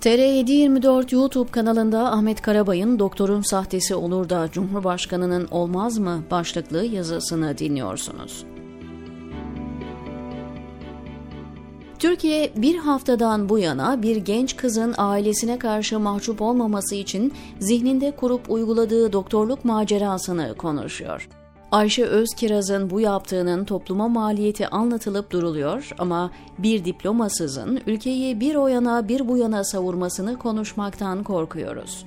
TR724 YouTube kanalında Ahmet Karabay'ın Doktorun Sahtesi Olur da Cumhurbaşkanının Olmaz mı başlıklı yazısını dinliyorsunuz. Türkiye bir haftadan bu yana bir genç kızın ailesine karşı mahcup olmaması için zihninde kurup uyguladığı doktorluk macerasını konuşuyor. Ayşe Özkiraz'ın bu yaptığının topluma maliyeti anlatılıp duruluyor ama bir diplomasızın ülkeyi bir o yana bir bu yana savurmasını konuşmaktan korkuyoruz.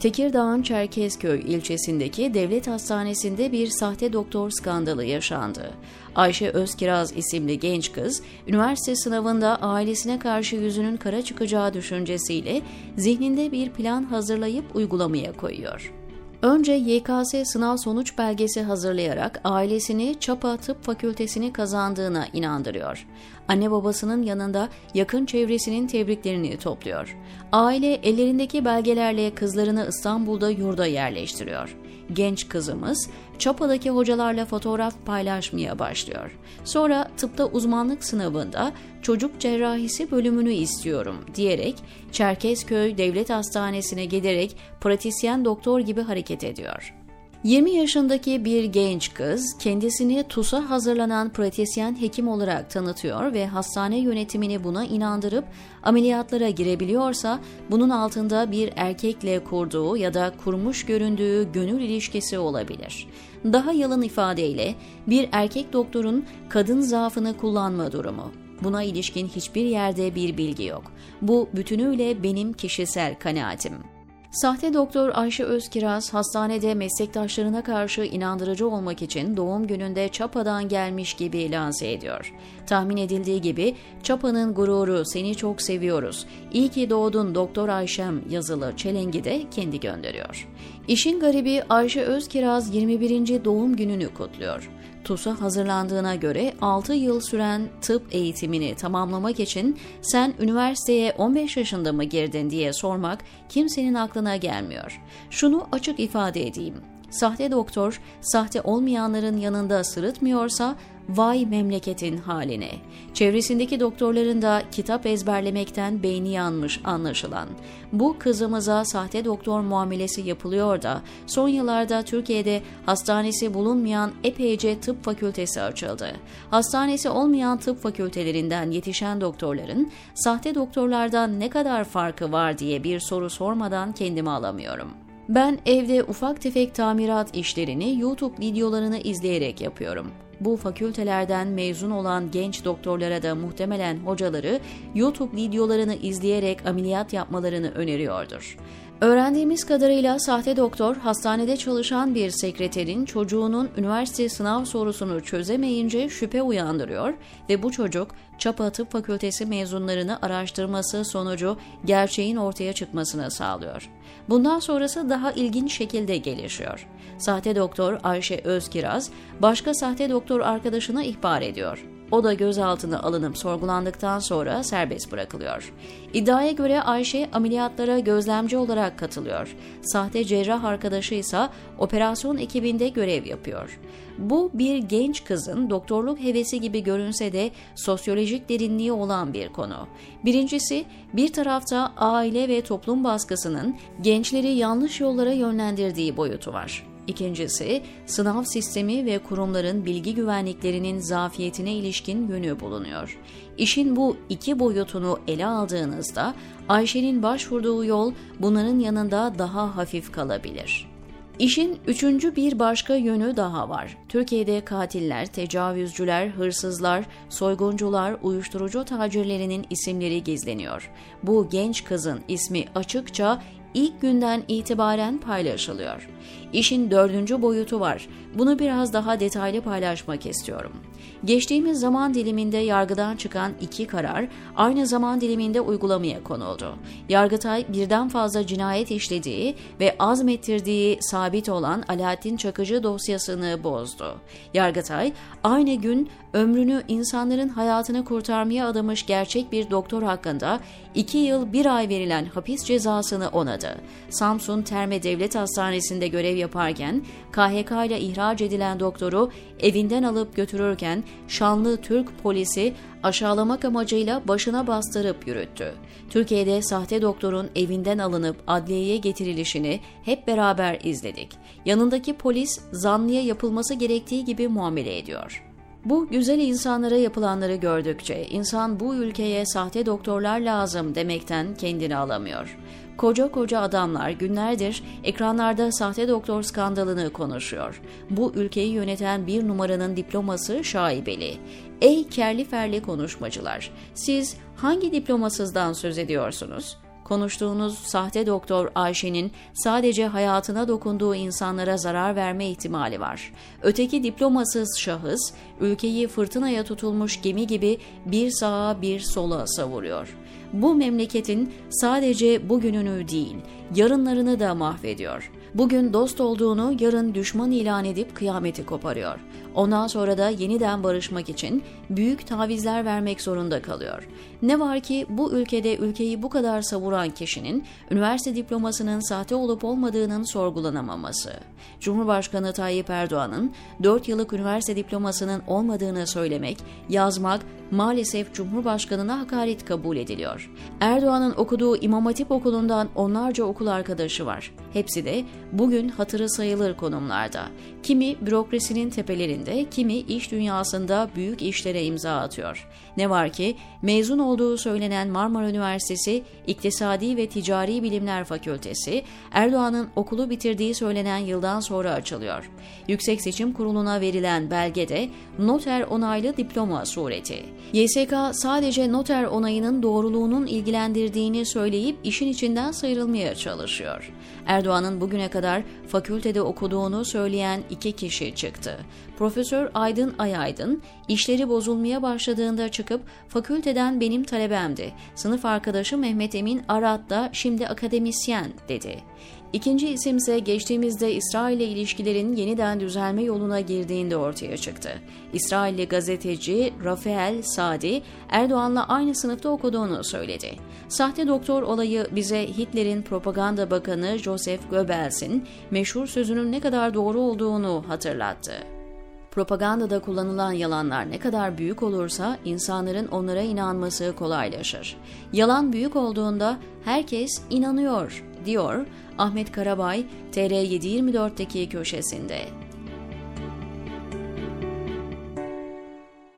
Tekirdağ'ın Çerkezköy ilçesindeki devlet hastanesinde bir sahte doktor skandalı yaşandı. Ayşe Özkiraz isimli genç kız, üniversite sınavında ailesine karşı yüzünün kara çıkacağı düşüncesiyle zihninde bir plan hazırlayıp uygulamaya koyuyor. Önce YKS sınav sonuç belgesi hazırlayarak ailesini Çapa Tıp Fakültesini kazandığına inandırıyor. Anne babasının yanında yakın çevresinin tebriklerini topluyor. Aile ellerindeki belgelerle kızlarını İstanbul'da yurda yerleştiriyor genç kızımız Çapa'daki hocalarla fotoğraf paylaşmaya başlıyor. Sonra tıpta uzmanlık sınavında çocuk cerrahisi bölümünü istiyorum diyerek Çerkezköy Devlet Hastanesi'ne giderek pratisyen doktor gibi hareket ediyor. 20 yaşındaki bir genç kız kendisini TUS'a hazırlanan pratisyen hekim olarak tanıtıyor ve hastane yönetimini buna inandırıp ameliyatlara girebiliyorsa bunun altında bir erkekle kurduğu ya da kurmuş göründüğü gönül ilişkisi olabilir. Daha yalın ifadeyle bir erkek doktorun kadın zaafını kullanma durumu. Buna ilişkin hiçbir yerde bir bilgi yok. Bu bütünüyle benim kişisel kanaatim. Sahte doktor Ayşe Özkiraz hastanede meslektaşlarına karşı inandırıcı olmak için doğum gününde Çapa'dan gelmiş gibi lanse ediyor. Tahmin edildiği gibi Çapa'nın gururu seni çok seviyoruz. İyi ki doğdun Doktor Ayşem yazılı çelengi de kendi gönderiyor. İşin garibi Ayşe Özkiraz 21. doğum gününü kutluyor. TUS'a hazırlandığına göre 6 yıl süren tıp eğitimini tamamlamak için sen üniversiteye 15 yaşında mı girdin diye sormak kimsenin aklına gelmiyor. Şunu açık ifade edeyim. Sahte doktor, sahte olmayanların yanında sırıtmıyorsa Vay memleketin haline. Çevresindeki doktorların da kitap ezberlemekten beyni yanmış anlaşılan. Bu kızımıza sahte doktor muamelesi yapılıyor da son yıllarda Türkiye'de hastanesi bulunmayan epeyce tıp fakültesi açıldı. Hastanesi olmayan tıp fakültelerinden yetişen doktorların sahte doktorlardan ne kadar farkı var diye bir soru sormadan kendimi alamıyorum. Ben evde ufak tefek tamirat işlerini YouTube videolarını izleyerek yapıyorum. Bu fakültelerden mezun olan genç doktorlara da muhtemelen hocaları YouTube videolarını izleyerek ameliyat yapmalarını öneriyordur. Öğrendiğimiz kadarıyla sahte doktor hastanede çalışan bir sekreterin çocuğunun üniversite sınav sorusunu çözemeyince şüphe uyandırıyor ve bu çocuk Çapa Tıp Fakültesi mezunlarını araştırması sonucu gerçeğin ortaya çıkmasını sağlıyor. Bundan sonrası daha ilginç şekilde gelişiyor. Sahte doktor Ayşe Özkiraz başka sahte doktor arkadaşına ihbar ediyor. O da gözaltına alınıp sorgulandıktan sonra serbest bırakılıyor. İddiaya göre Ayşe ameliyatlara gözlemci olarak katılıyor. Sahte cerrah arkadaşı ise operasyon ekibinde görev yapıyor. Bu bir genç kızın doktorluk hevesi gibi görünse de sosyolojik derinliği olan bir konu. Birincisi bir tarafta aile ve toplum baskısının gençleri yanlış yollara yönlendirdiği boyutu var. İkincisi, sınav sistemi ve kurumların bilgi güvenliklerinin zafiyetine ilişkin yönü bulunuyor. İşin bu iki boyutunu ele aldığınızda Ayşe'nin başvurduğu yol bunların yanında daha hafif kalabilir. İşin üçüncü bir başka yönü daha var. Türkiye'de katiller, tecavüzcüler, hırsızlar, soyguncular, uyuşturucu tacirlerinin isimleri gizleniyor. Bu genç kızın ismi açıkça ilk günden itibaren paylaşılıyor. İşin dördüncü boyutu var. Bunu biraz daha detaylı paylaşmak istiyorum. Geçtiğimiz zaman diliminde yargıdan çıkan iki karar aynı zaman diliminde uygulamaya konuldu. Yargıtay birden fazla cinayet işlediği ve azmettirdiği sabit olan Alaaddin Çakıcı dosyasını bozdu. Yargıtay aynı gün ömrünü insanların hayatını kurtarmaya adamış gerçek bir doktor hakkında iki yıl bir ay verilen hapis cezasını onadı. Samsun Terme Devlet Hastanesi'nde görev yaparken KHK ile ihraç edilen doktoru evinden alıp götürürken şanlı Türk polisi aşağılamak amacıyla başına bastırıp yürüttü. Türkiye'de sahte doktorun evinden alınıp adliyeye getirilişini hep beraber izledik. Yanındaki polis zanlıya yapılması gerektiği gibi muamele ediyor. Bu güzel insanlara yapılanları gördükçe insan bu ülkeye sahte doktorlar lazım demekten kendini alamıyor. Koca koca adamlar günlerdir ekranlarda sahte doktor skandalını konuşuyor. Bu ülkeyi yöneten bir numaranın diploması şaibeli. Ey kerli ferli konuşmacılar, siz hangi diplomasızdan söz ediyorsunuz? Konuştuğunuz sahte doktor Ayşe'nin sadece hayatına dokunduğu insanlara zarar verme ihtimali var. Öteki diplomasız şahıs ülkeyi fırtınaya tutulmuş gemi gibi bir sağa bir sola savuruyor. Bu memleketin sadece bugününü değil, yarınlarını da mahvediyor. Bugün dost olduğunu yarın düşman ilan edip kıyameti koparıyor. Ondan sonra da yeniden barışmak için büyük tavizler vermek zorunda kalıyor. Ne var ki bu ülkede ülkeyi bu kadar savuran kişinin üniversite diplomasının sahte olup olmadığının sorgulanamaması. Cumhurbaşkanı Tayyip Erdoğan'ın 4 yıllık üniversite diplomasının olmadığını söylemek, yazmak maalesef Cumhurbaşkanına hakaret kabul ediliyor. Erdoğan'ın okuduğu İmam Hatip okulundan onlarca okul arkadaşı var. Hepsi de bugün hatırı sayılır konumlarda. Kimi bürokrasinin tepelerinde, kimi iş dünyasında büyük işlere imza atıyor. Ne var ki mezun olduğu söylenen Marmara Üniversitesi İktisadi ve Ticari Bilimler Fakültesi Erdoğan'ın okulu bitirdiği söylenen yıldan sonra açılıyor. Yüksek Seçim Kurulu'na verilen belgede noter onaylı diploma sureti. YSK sadece noter onayının doğruluğunun ilgilendirdiğini söyleyip işin içinden sıyrılmaya çalışıyor. Erdoğan'ın bugüne kadar fakültede okuduğunu söyleyen iki kişi çıktı. Profesör Aydın Ayaydın, işleri bozulmaya başladığında çıkıp fakülteden benim talebemdi. Sınıf arkadaşı Mehmet Emin Arat da şimdi akademisyen dedi. İkinci isimse geçtiğimizde İsrail ile ilişkilerin yeniden düzelme yoluna girdiğinde ortaya çıktı. İsrailli gazeteci Rafael Sadi, Erdoğan'la aynı sınıfta okuduğunu söyledi. Sahte doktor olayı bize Hitler'in propaganda bakanı Joseph Goebbels'in meşhur sözünün ne kadar doğru olduğunu hatırlattı. Propagandada kullanılan yalanlar ne kadar büyük olursa insanların onlara inanması kolaylaşır. Yalan büyük olduğunda herkes inanıyor, diyor Ahmet Karabay TR724'deki köşesinde.